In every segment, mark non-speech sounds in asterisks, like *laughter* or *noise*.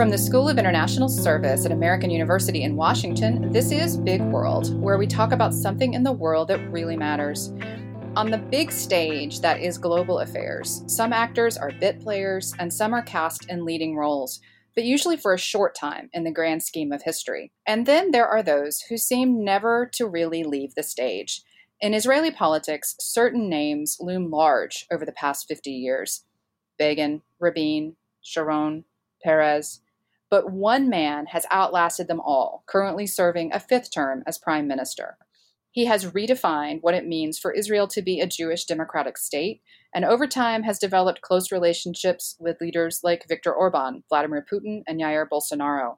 From the School of International Service at American University in Washington, this is Big World, where we talk about something in the world that really matters. On the big stage that is global affairs, some actors are bit players and some are cast in leading roles, but usually for a short time in the grand scheme of history. And then there are those who seem never to really leave the stage. In Israeli politics, certain names loom large over the past 50 years Begin, Rabin, Sharon, Peres. But one man has outlasted them all, currently serving a fifth term as prime minister. He has redefined what it means for Israel to be a Jewish democratic state, and over time has developed close relationships with leaders like Viktor Orban, Vladimir Putin, and Jair Bolsonaro.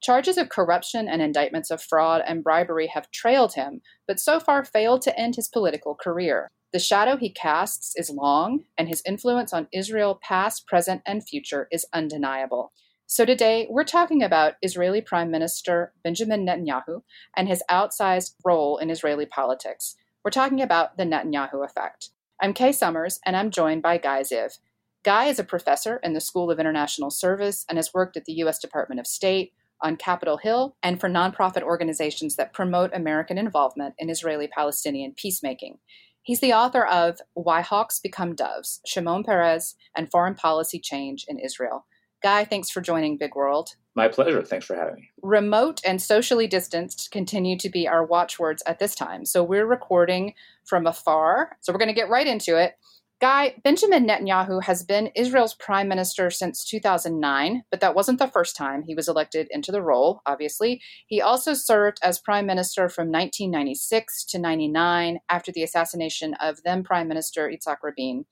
Charges of corruption and indictments of fraud and bribery have trailed him, but so far failed to end his political career. The shadow he casts is long, and his influence on Israel, past, present, and future, is undeniable. So today, we're talking about Israeli Prime Minister Benjamin Netanyahu and his outsized role in Israeli politics. We're talking about the Netanyahu effect. I'm Kay Summers, and I'm joined by Guy Ziv. Guy is a professor in the School of International Service and has worked at the U.S. Department of State, on Capitol Hill, and for nonprofit organizations that promote American involvement in Israeli Palestinian peacemaking. He's the author of Why Hawks Become Doves Shimon Peres and Foreign Policy Change in Israel. Guy, thanks for joining Big World. My pleasure. Thanks for having me. Remote and socially distanced continue to be our watchwords at this time. So we're recording from afar. So we're going to get right into it. Guy, Benjamin Netanyahu has been Israel's prime minister since 2009, but that wasn't the first time he was elected into the role, obviously. He also served as prime minister from 1996 to 99 after the assassination of then prime minister Yitzhak Rabin.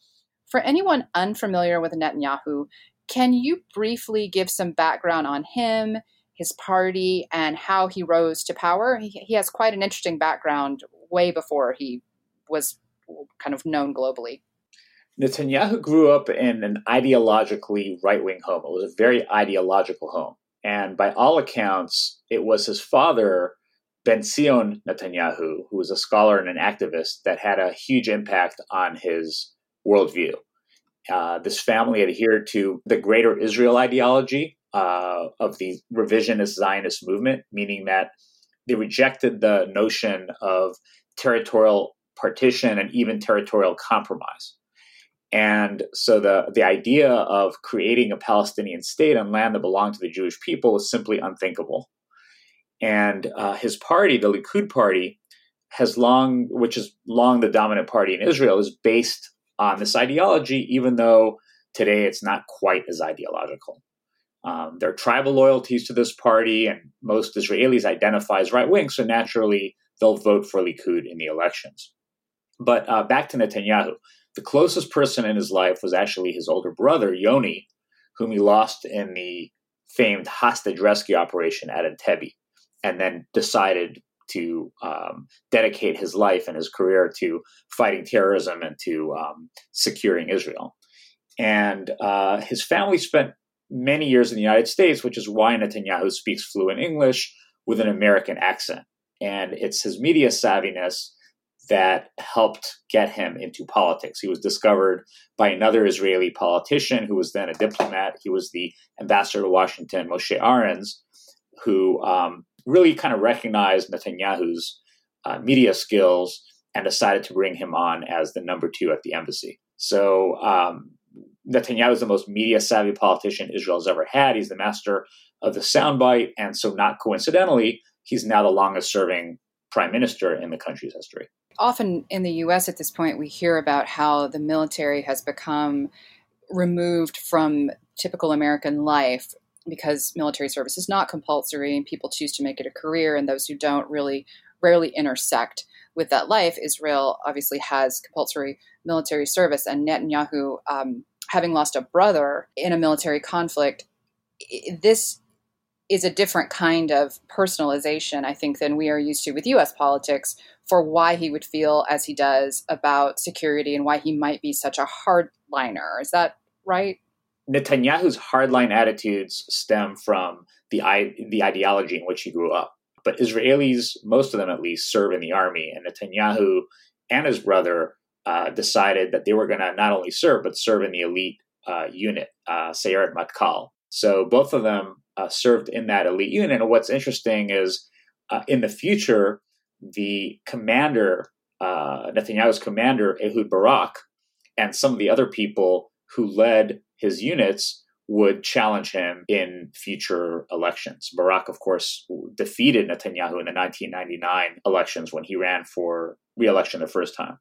For anyone unfamiliar with Netanyahu, can you briefly give some background on him, his party, and how he rose to power? He, he has quite an interesting background way before he was kind of known globally. Netanyahu grew up in an ideologically right wing home. It was a very ideological home. And by all accounts, it was his father, Ben Zion Netanyahu, who was a scholar and an activist, that had a huge impact on his worldview. Uh, this family adhered to the greater Israel ideology uh, of the revisionist Zionist movement, meaning that they rejected the notion of territorial partition and even territorial compromise. And so the, the idea of creating a Palestinian state on land that belonged to the Jewish people was simply unthinkable. And uh, his party, the Likud party, has long, which is long the dominant party in Israel, is based on this ideology, even though today it's not quite as ideological. Um, there are tribal loyalties to this party, and most Israelis identify as right wing, so naturally they'll vote for Likud in the elections. But uh, back to Netanyahu. The closest person in his life was actually his older brother, Yoni, whom he lost in the famed hostage rescue operation at Entebbe, and then decided to um, dedicate his life and his career to fighting terrorism and to um, securing Israel. And uh, his family spent many years in the United States, which is why Netanyahu speaks fluent English with an American accent. And it's his media savviness that helped get him into politics. He was discovered by another Israeli politician who was then a diplomat. He was the ambassador to Washington, Moshe Arens, who um, really kind of recognized Netanyahu's uh, media skills and decided to bring him on as the number two at the embassy. So um, Netanyahu is the most media savvy politician Israel's ever had. He's the master of the soundbite. And so, not coincidentally, he's now the longest serving prime minister in the country's history often in the US at this point, we hear about how the military has become removed from typical American life because military service is not compulsory and people choose to make it a career, and those who don't really rarely intersect with that life. Israel obviously has compulsory military service, and Netanyahu, um, having lost a brother in a military conflict, this is a different kind of personalization, I think, than we are used to with US politics for why he would feel as he does about security and why he might be such a hardliner. Is that right? Netanyahu's hardline attitudes stem from the, the ideology in which he grew up. But Israelis, most of them at least, serve in the army, and Netanyahu and his brother uh, decided that they were going to not only serve, but serve in the elite uh, unit, uh, Sayeret Matkal. So both of them uh, served in that elite unit. And what's interesting is uh, in the future, the commander, uh, Netanyahu's commander, Ehud Barak, and some of the other people who led his units would challenge him in future elections. Barak, of course, defeated Netanyahu in the 1999 elections when he ran for re-election the first time.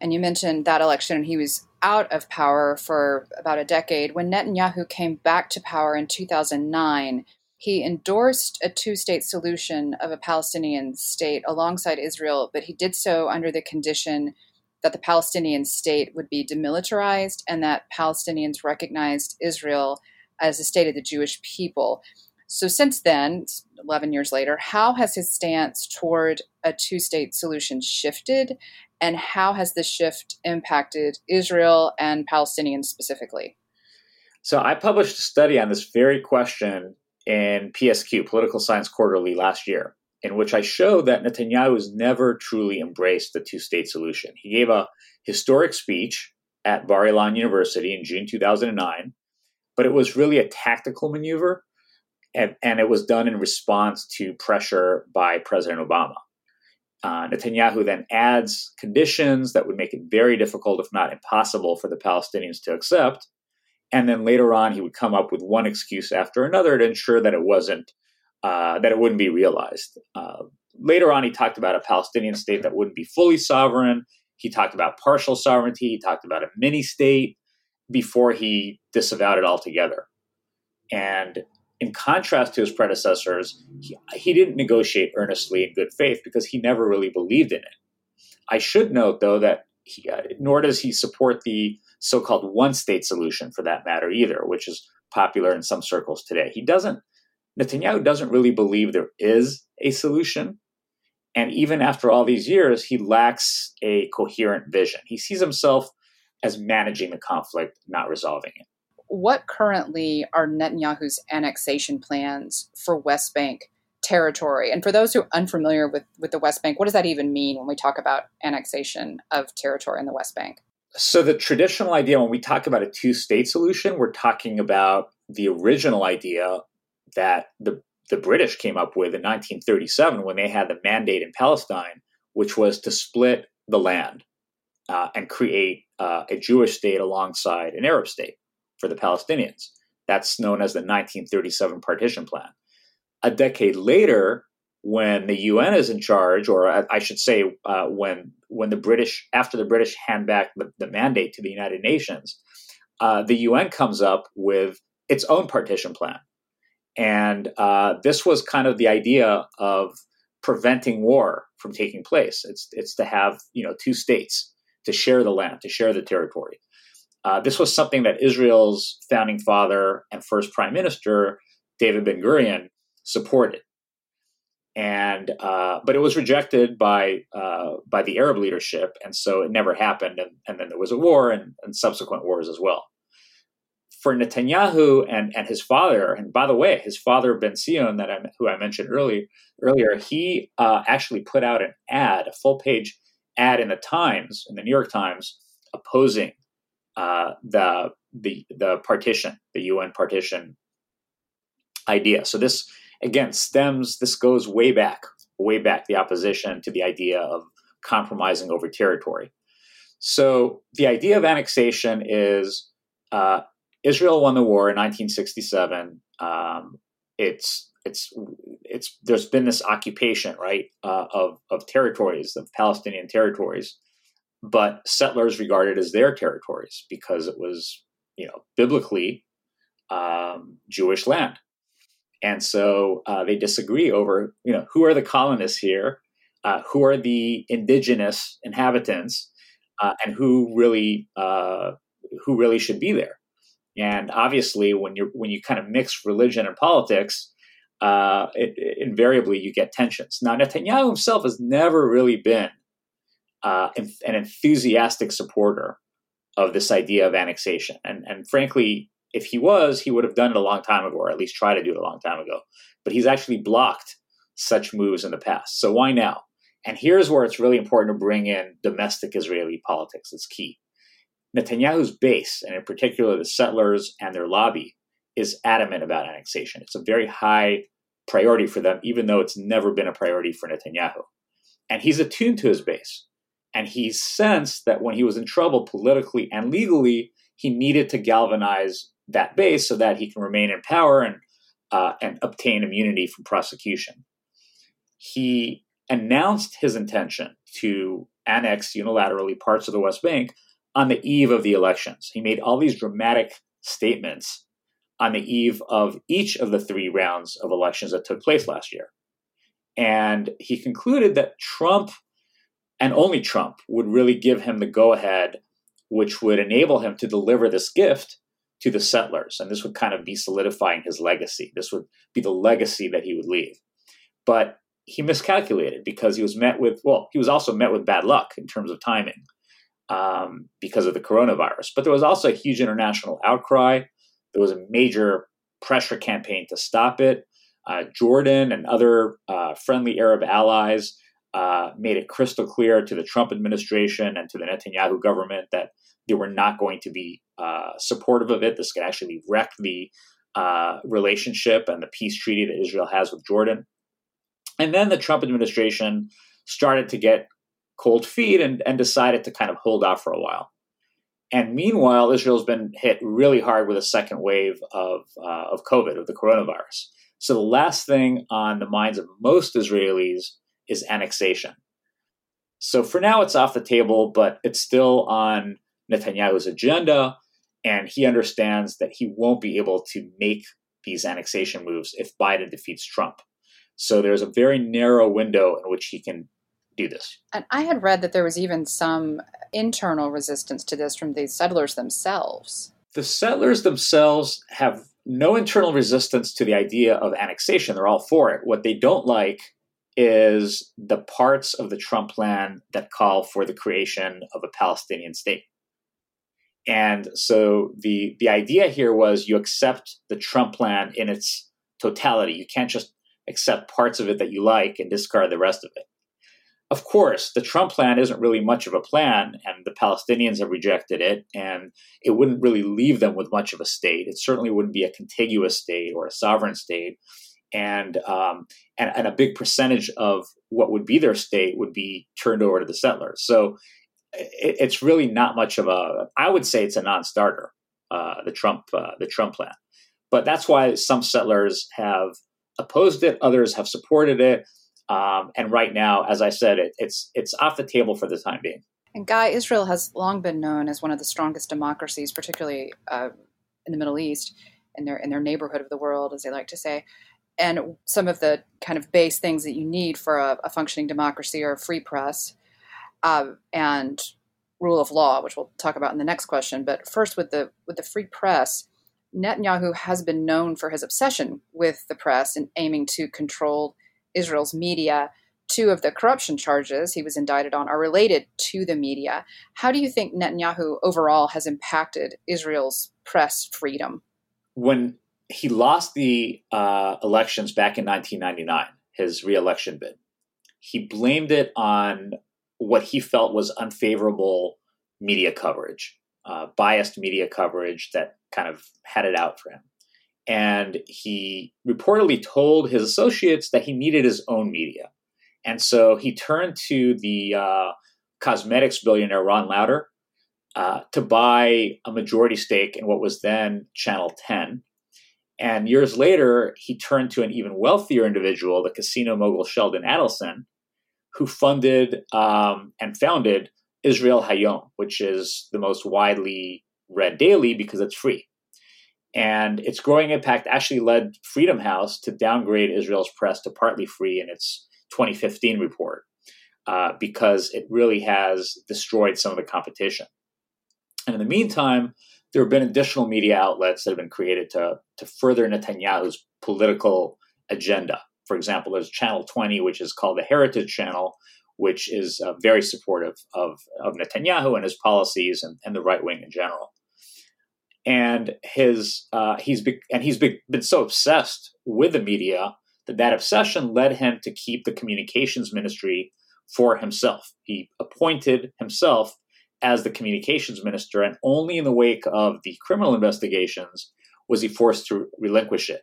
And you mentioned that election, and he was out of power for about a decade. When Netanyahu came back to power in 2009, he endorsed a two state solution of a Palestinian state alongside Israel, but he did so under the condition that the Palestinian state would be demilitarized and that Palestinians recognized Israel as the state of the Jewish people. So, since then, 11 years later, how has his stance toward a two state solution shifted? And how has this shift impacted Israel and Palestinians specifically? So, I published a study on this very question in PSQ, Political Science Quarterly, last year in which I show that Netanyahu has never truly embraced the two state solution. He gave a historic speech at Bar Ilan University in June 2009, but it was really a tactical maneuver, and, and it was done in response to pressure by President Obama. Uh, Netanyahu then adds conditions that would make it very difficult, if not impossible, for the Palestinians to accept. And then later on, he would come up with one excuse after another to ensure that it wasn't uh, that it wouldn't be realized. Uh, later on, he talked about a Palestinian state that wouldn't be fully sovereign. He talked about partial sovereignty. He talked about a mini state before he disavowed it altogether. And in contrast to his predecessors, he, he didn't negotiate earnestly in good faith because he never really believed in it. I should note, though, that he, uh, nor does he support the so called one state solution for that matter either, which is popular in some circles today. He doesn't Netanyahu doesn't really believe there is a solution. And even after all these years, he lacks a coherent vision. He sees himself as managing the conflict, not resolving it. What currently are Netanyahu's annexation plans for West Bank territory? And for those who are unfamiliar with, with the West Bank, what does that even mean when we talk about annexation of territory in the West Bank? So, the traditional idea when we talk about a two state solution, we're talking about the original idea that the the British came up with in 1937 when they had the mandate in Palestine, which was to split the land uh, and create uh, a Jewish state alongside an Arab state for the Palestinians. That's known as the 1937 partition plan. A decade later, when the UN is in charge, or I should say, uh, when when the British, after the British hand back the, the mandate to the United Nations, uh, the UN comes up with its own partition plan and uh, this was kind of the idea of preventing war from taking place. It's it's to have you know two states to share the land, to share the territory. Uh, this was something that Israel's founding father and first prime minister David Ben Gurion supported, and uh, but it was rejected by uh, by the Arab leadership, and so it never happened. And, and then there was a war and, and subsequent wars as well for Netanyahu and, and his father, and by the way, his father Ben Zion, that I, who I mentioned earlier, earlier, he uh, actually put out an ad, a full page ad in the Times, in the New York Times, opposing uh, the the the partition, the UN partition idea. So this again stems. This goes way back, way back. The opposition to the idea of compromising over territory. So the idea of annexation is uh, Israel won the war in 1967. Um, it's it's it's there's been this occupation right uh, of of territories of Palestinian territories, but settlers regard it as their territories because it was you know biblically um, Jewish land, and so uh, they disagree over you know who are the colonists here, uh, who are the indigenous inhabitants, uh, and who really uh, who really should be there. And obviously, when you when you kind of mix religion and politics, uh, it, it, invariably you get tensions. Now, Netanyahu himself has never really been uh, an enthusiastic supporter of this idea of annexation, and and frankly, if he was, he would have done it a long time ago, or at least tried to do it a long time ago. But he's actually blocked such moves in the past. So why now? And here's where it's really important to bring in domestic Israeli politics. It's key. Netanyahu's base, and in particular the settlers and their lobby, is adamant about annexation. It's a very high priority for them, even though it's never been a priority for Netanyahu. And he's attuned to his base. And he sensed that when he was in trouble politically and legally, he needed to galvanize that base so that he can remain in power and uh, and obtain immunity from prosecution. He announced his intention to annex unilaterally parts of the West Bank on the eve of the elections. He made all these dramatic statements on the eve of each of the three rounds of elections that took place last year. And he concluded that Trump and only Trump would really give him the go ahead, which would enable him to deliver this gift to the settlers. And this would kind of be solidifying his legacy. This would be the legacy that he would leave. But he miscalculated because he was met with, well, he was also met with bad luck in terms of timing um, because of the coronavirus. But there was also a huge international outcry. There was a major pressure campaign to stop it. Uh, Jordan and other uh, friendly Arab allies uh, made it crystal clear to the Trump administration and to the Netanyahu government that they were not going to be uh, supportive of it. This could actually wreck the uh, relationship and the peace treaty that Israel has with Jordan. And then the Trump administration started to get cold feet and, and decided to kind of hold off for a while. And meanwhile, Israel's been hit really hard with a second wave of, uh, of COVID, of the coronavirus. So the last thing on the minds of most Israelis is annexation. So for now, it's off the table, but it's still on Netanyahu's agenda. And he understands that he won't be able to make these annexation moves if Biden defeats Trump. So there's a very narrow window in which he can do this. And I had read that there was even some internal resistance to this from the settlers themselves. The settlers themselves have no internal resistance to the idea of annexation. They're all for it. What they don't like is the parts of the Trump plan that call for the creation of a Palestinian state. And so the the idea here was you accept the Trump plan in its totality. You can't just accept parts of it that you like and discard the rest of it. Of course, the Trump plan isn't really much of a plan, and the Palestinians have rejected it, and it wouldn't really leave them with much of a state. It certainly wouldn't be a contiguous state or a sovereign state, and um, and, and a big percentage of what would be their state would be turned over to the settlers. So it, it's really not much of a. I would say it's a non-starter. Uh, the Trump uh, the Trump plan, but that's why some settlers have opposed it. Others have supported it. Um, and right now, as I said, it, it's it's off the table for the time being. And Guy, Israel has long been known as one of the strongest democracies, particularly uh, in the Middle East, in their in their neighborhood of the world, as they like to say. And some of the kind of base things that you need for a, a functioning democracy are a free press uh, and rule of law, which we'll talk about in the next question. But first, with the with the free press, Netanyahu has been known for his obsession with the press and aiming to control Israel's media. Two of the corruption charges he was indicted on are related to the media. How do you think Netanyahu overall has impacted Israel's press freedom? When he lost the uh, elections back in 1999, his reelection bid, he blamed it on what he felt was unfavorable media coverage, uh, biased media coverage that kind of had it out for him. And he reportedly told his associates that he needed his own media. And so he turned to the uh, cosmetics billionaire Ron Lauder uh, to buy a majority stake in what was then Channel 10. And years later, he turned to an even wealthier individual, the casino mogul Sheldon Adelson, who funded um, and founded Israel Hayom, which is the most widely read daily because it's free. And its growing impact actually led Freedom House to downgrade Israel's press to partly free in its 2015 report uh, because it really has destroyed some of the competition. And in the meantime, there have been additional media outlets that have been created to, to further Netanyahu's political agenda. For example, there's Channel 20, which is called the Heritage Channel, which is uh, very supportive of, of Netanyahu and his policies and, and the right wing in general. And his uh, he's be, and he's be, been so obsessed with the media that that obsession led him to keep the communications ministry for himself. He appointed himself as the communications minister, and only in the wake of the criminal investigations was he forced to relinquish it.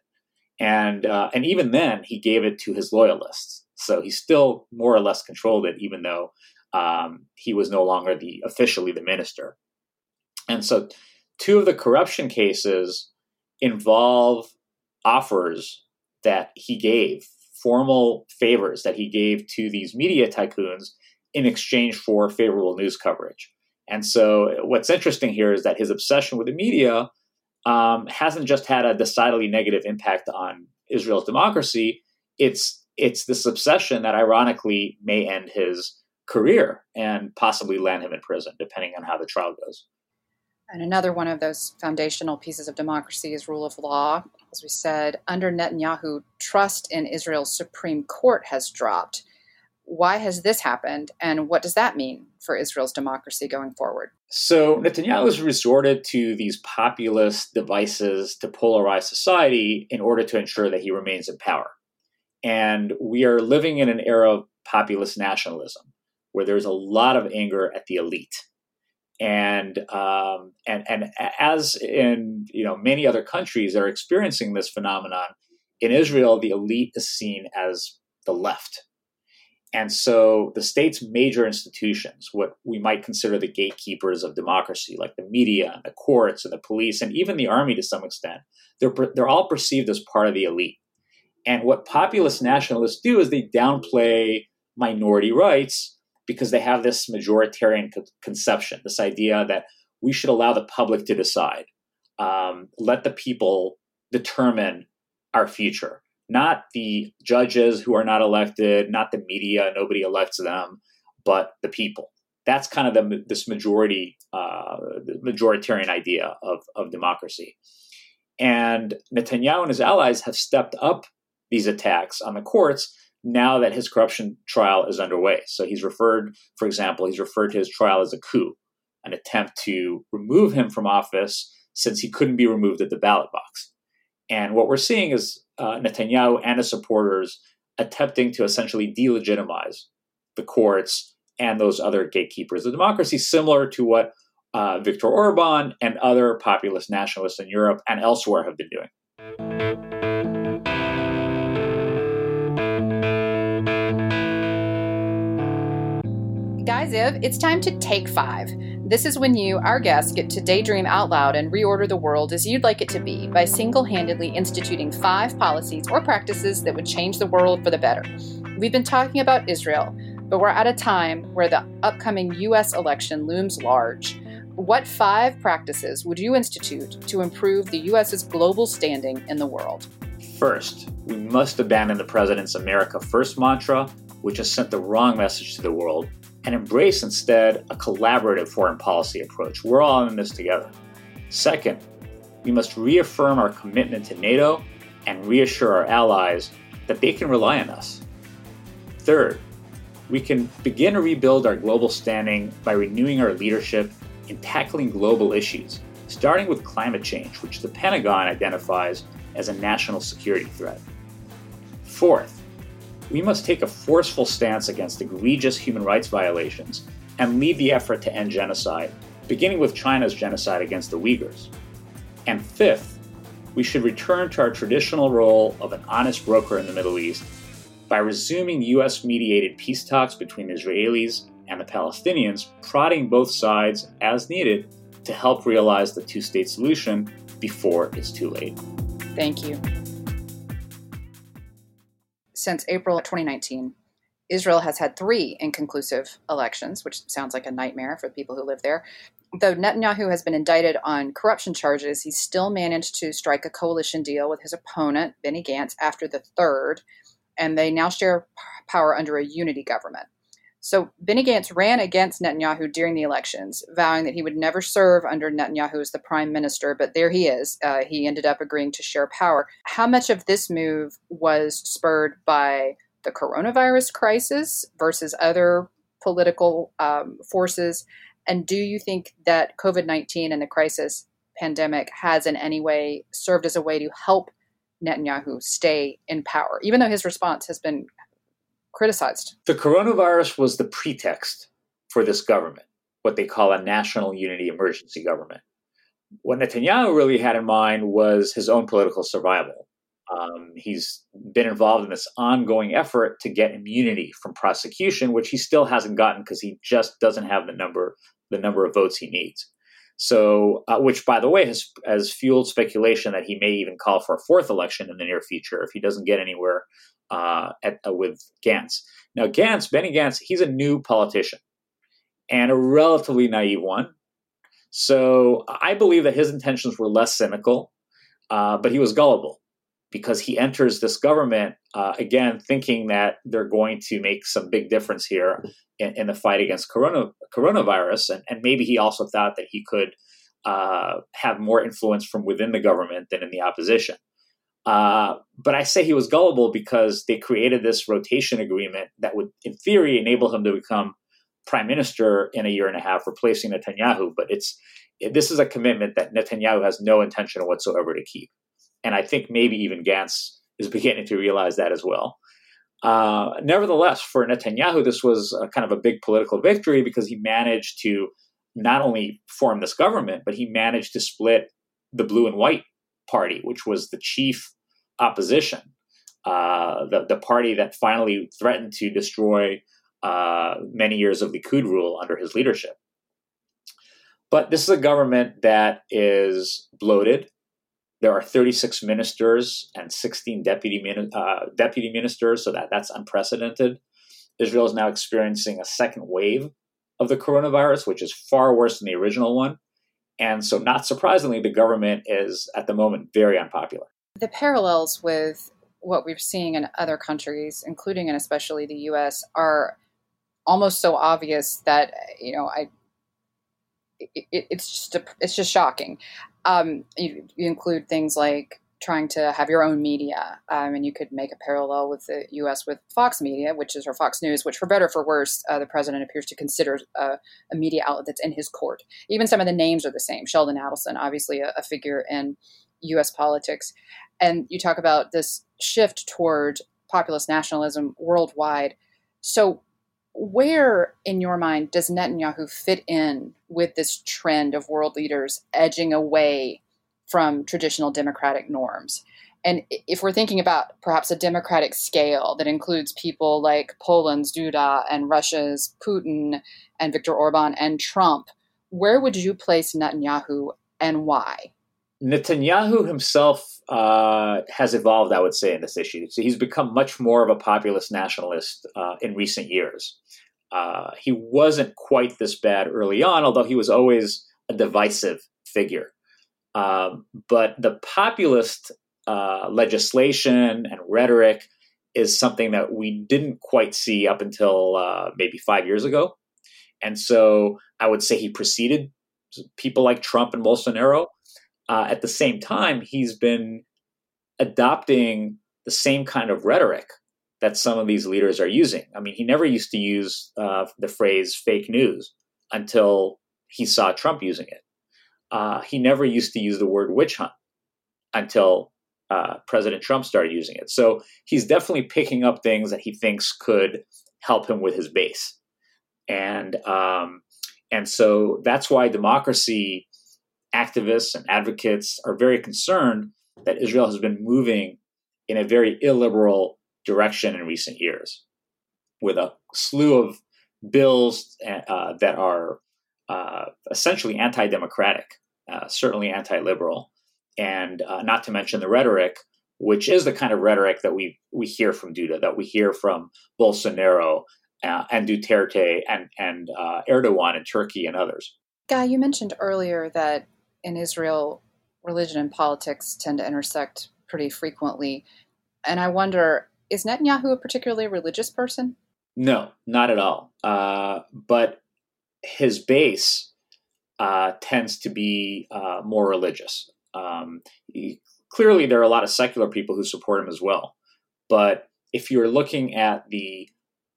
And uh, and even then, he gave it to his loyalists. So he still more or less controlled it, even though um, he was no longer the officially the minister. And so, two of the corruption cases involve offers that he gave, formal favors that he gave to these media tycoons in exchange for favorable news coverage. And so, what's interesting here is that his obsession with the media um, hasn't just had a decidedly negative impact on Israel's democracy. It's it's this obsession that, ironically, may end his career and possibly land him in prison, depending on how the trial goes. And another one of those foundational pieces of democracy is rule of law. As we said, under Netanyahu, trust in Israel's Supreme Court has dropped why has this happened and what does that mean for Israel's democracy going forward? So Netanyahu has resorted to these populist devices to polarize society in order to ensure that he remains in power. And we are living in an era of populist nationalism where there's a lot of anger at the elite. And um, and and as in you know many other countries are experiencing this phenomenon, in Israel the elite is seen as the left, and so the state's major institutions, what we might consider the gatekeepers of democracy, like the media and the courts and the police and even the army to some extent, they're, they're all perceived as part of the elite. And what populist nationalists do is they downplay minority rights because they have this majoritarian co- conception, this idea that we should allow the public to decide, um, let the people determine our future not the judges who are not elected, not the media, nobody elects them, but the people. That's kind of the, this majority, uh, majoritarian idea of, of democracy. And Netanyahu and his allies have stepped up these attacks on the courts now that his corruption trial is underway. So he's referred, for example, he's referred to his trial as a coup, an attempt to remove him from office since he couldn't be removed at the ballot box. And what we're seeing is uh, Netanyahu and his supporters attempting to essentially delegitimize the courts and those other gatekeepers of democracy, similar to what uh, Viktor Orban and other populist nationalists in Europe and elsewhere have been doing. Ziv, it's time to take five. This is when you, our guests, get to daydream out loud and reorder the world as you'd like it to be by single handedly instituting five policies or practices that would change the world for the better. We've been talking about Israel, but we're at a time where the upcoming U.S. election looms large. What five practices would you institute to improve the U.S.'s global standing in the world? First, we must abandon the president's America First mantra, which has sent the wrong message to the world and embrace instead a collaborative foreign policy approach. We're all in this together. Second, we must reaffirm our commitment to NATO and reassure our allies that they can rely on us. Third, we can begin to rebuild our global standing by renewing our leadership in tackling global issues, starting with climate change, which the Pentagon identifies as a national security threat. Fourth, we must take a forceful stance against egregious human rights violations and lead the effort to end genocide, beginning with China's genocide against the Uyghurs. And fifth, we should return to our traditional role of an honest broker in the Middle East by resuming US mediated peace talks between Israelis and the Palestinians, prodding both sides as needed to help realize the two state solution before it's too late. Thank you since April 2019, Israel has had three inconclusive elections, which sounds like a nightmare for the people who live there. Though Netanyahu has been indicted on corruption charges, he still managed to strike a coalition deal with his opponent, Benny Gantz, after the third, and they now share power under a unity government. So Benny Gantz ran against Netanyahu during the elections, vowing that he would never serve under Netanyahu as the prime minister. But there he is. Uh, he ended up agreeing to share power. How much of this move was spurred by the coronavirus crisis versus other political um, forces? And do you think that COVID 19 and the crisis pandemic has in any way served as a way to help Netanyahu stay in power, even though his response has been criticized. The coronavirus was the pretext for this government, what they call a national unity emergency government. what Netanyahu really had in mind was his own political survival. Um, he's been involved in this ongoing effort to get immunity from prosecution, which he still hasn't gotten because he just doesn't have the number the number of votes he needs. So, uh, which by the way has has fueled speculation that he may even call for a fourth election in the near future if he doesn't get anywhere uh, at, uh, with Gantz. Now, Gantz, Benny Gantz, he's a new politician and a relatively naive one. So, I believe that his intentions were less cynical, uh, but he was gullible because he enters this government uh, again thinking that they're going to make some big difference here in, in the fight against corona, coronavirus, and, and, maybe he also thought that he could uh, have more influence from within the government than in the opposition. Uh, but I say he was gullible because they created this rotation agreement that would, in theory, enable him to become prime minister in a year and a half, replacing Netanyahu. But it's this is a commitment that Netanyahu has no intention whatsoever to keep, and I think maybe even Gantz is *laughs* beginning to realize that as well. Uh, nevertheless, for Netanyahu, this was kind of a big political victory because he managed to not only form this government, but he managed to split the blue and white party, which was the chief opposition, uh, the, the party that finally threatened to destroy uh, many years of Likud rule under his leadership. But this is a government that is bloated. There are 36 ministers and 16 deputy, uh, deputy ministers, so that, that's unprecedented. Israel is now experiencing a second wave of the coronavirus, which is far worse than the original one. And so, not surprisingly, the government is at the moment very unpopular. The parallels with what we're seeing in other countries, including and especially the US, are almost so obvious that, you know, I. It, it's just a, it's just shocking. Um, you, you include things like trying to have your own media. Um, and you could make a parallel with the U.S. with Fox Media, which is or Fox News, which for better for worse, uh, the president appears to consider uh, a media outlet that's in his court. Even some of the names are the same. Sheldon Adelson, obviously a, a figure in U.S. politics, and you talk about this shift toward populist nationalism worldwide. So. Where, in your mind, does Netanyahu fit in with this trend of world leaders edging away from traditional democratic norms. And if we're thinking about perhaps a democratic scale that includes people like Poland's Duda and Russia's Putin and Viktor Orban and Trump, where would you place Netanyahu and why? Netanyahu himself uh, has evolved, I would say, in this issue. So he's become much more of a populist nationalist uh, in recent years. Uh, he wasn't quite this bad early on, although he was always a divisive figure. Um, but the populist uh, legislation and rhetoric is something that we didn't quite see up until uh, maybe five years ago. And so I would say he preceded people like Trump and Bolsonaro. Uh, at the same time, he's been adopting the same kind of rhetoric that some of these leaders are using. I mean, he never used to use uh, the phrase fake news until he saw Trump using it uh, he never used to use the word witch hunt until uh, President Trump started using it. So he's definitely picking up things that he thinks could help him with his base, and um, and so that's why democracy activists and advocates are very concerned that Israel has been moving in a very illiberal direction in recent years, with a slew of bills uh, that are uh, essentially anti-democratic uh, certainly anti-liberal, and uh, not to mention the rhetoric, which is the kind of rhetoric that we we hear from Duda, that we hear from Bolsonaro uh, and Duterte and and uh, Erdogan in Turkey and others. Guy, you mentioned earlier that in Israel, religion and politics tend to intersect pretty frequently, and I wonder, is Netanyahu a particularly religious person? No, not at all. Uh, but his base uh, tends to be uh, more religious. Um, he, clearly, there are a lot of secular people who support him as well. But if you're looking at the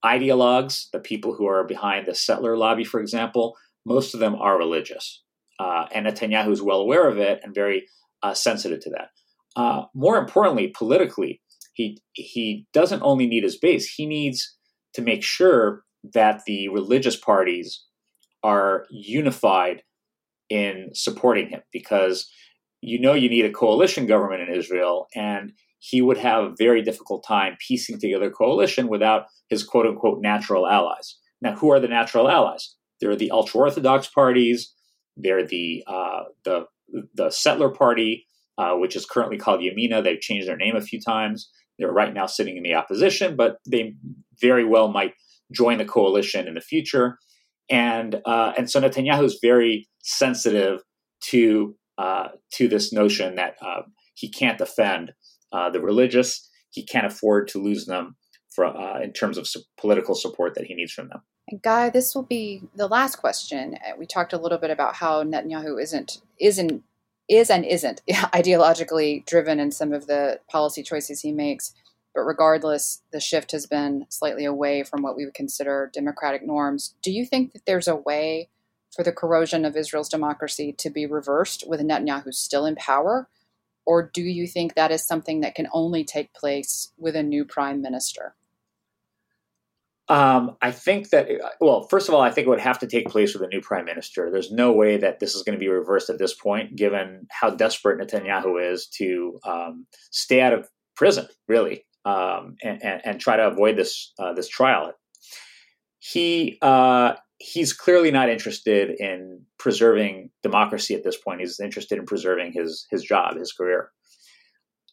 ideologues, the people who are behind the settler lobby, for example, most of them are religious. Uh, and Netanyahu is well aware of it and very uh, sensitive to that. Uh, more importantly, politically, he he doesn't only need his base; he needs to make sure that the religious parties are unified in supporting him because you know you need a coalition government in Israel, and he would have a very difficult time piecing together coalition without his quote unquote natural allies. Now, who are the natural allies? They're the ultra orthodox parties. They're the uh, the the settler party, uh, which is currently called Yamina. They've changed their name a few times. They're right now sitting in the opposition, but they very well might join the coalition in the future. And uh, and so Netanyahu is very sensitive to uh, to this notion that uh, he can't defend uh, the religious. He can't afford to lose them uh, in terms of su- political support that he needs from them. And Guy, this will be the last question. Uh, we talked a little bit about how Netanyahu isn't isn't is and isn't *laughs* ideologically driven in some of the policy choices he makes. But regardless, the shift has been slightly away from what we would consider democratic norms. Do you think that there's a way for the corrosion of Israel's democracy to be reversed with Netanyahu still in power? Or do you think that is something that can only take place with a new prime minister? Um, I think that, well, first of all, I think it would have to take place with a new prime minister. There's no way that this is going to be reversed at this point, given how desperate Netanyahu is to um, stay out of prison, really um, and, and, and, try to avoid this uh, this trial. He uh, he's clearly not interested in preserving democracy at this point. He's interested in preserving his his job, his career.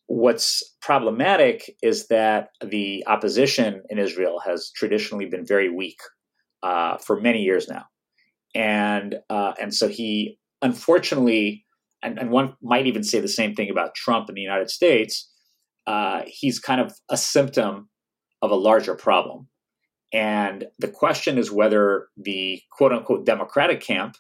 What's problematic is that the opposition in Israel has traditionally been very weak uh, for many years now, and uh, and so he unfortunately, and, and one might even say the same thing about Trump in the United States uh, he's kind of a symptom of a larger problem. And the question is whether the quote unquote Democratic camp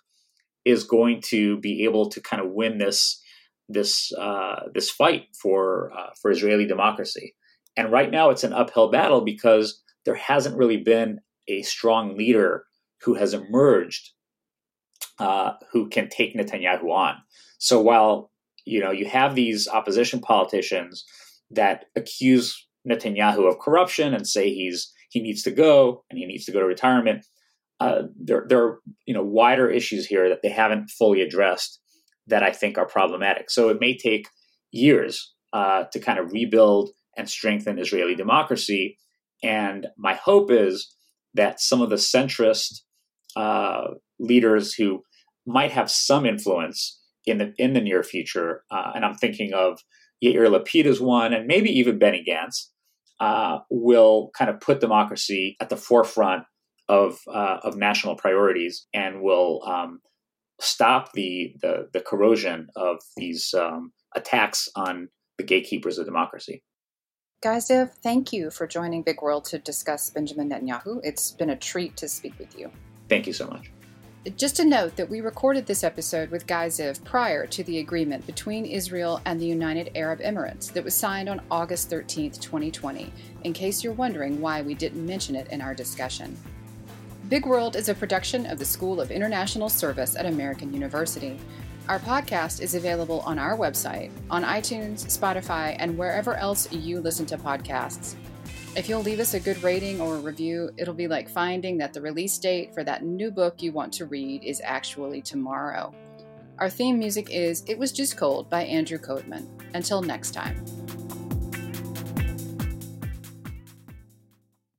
is going to be able to kind of win this this uh, this fight for uh, for Israeli democracy. And right now, it's an uphill battle because there hasn't really been a strong leader who has emerged uh, who can take Netanyahu on. So while you know you have these opposition politicians that accuse Netanyahu of corruption and say he's he needs to go and he needs to go to retirement. Uh, there, there are you know wider issues here that they haven't fully addressed that I think are problematic. So it may take years uh, to kind of rebuild and strengthen Israeli democracy. And my hope is that some of the centrist uh, leaders who might have some influence in the in the near future, uh, and I'm thinking of Yair Lapid is one, and maybe even Benny Gantz, uh, will kind of put democracy at the forefront of uh, of national priorities and will um, stop the, the, the corrosion of these um, attacks on the gatekeepers of democracy. Guys, thank you for joining Big World to discuss Benjamin Netanyahu. It's been a treat to speak with you. Thank you so much. Just a note that we recorded this episode with Guy Ziv prior to the agreement between Israel and the United Arab Emirates that was signed on August 13, 2020, in case you're wondering why we didn't mention it in our discussion. Big World is a production of the School of International Service at American University. Our podcast is available on our website, on iTunes, Spotify, and wherever else you listen to podcasts. If you'll leave us a good rating or a review, it'll be like finding that the release date for that new book you want to read is actually tomorrow. Our theme music is It Was Just Cold by Andrew Codeman. Until next time.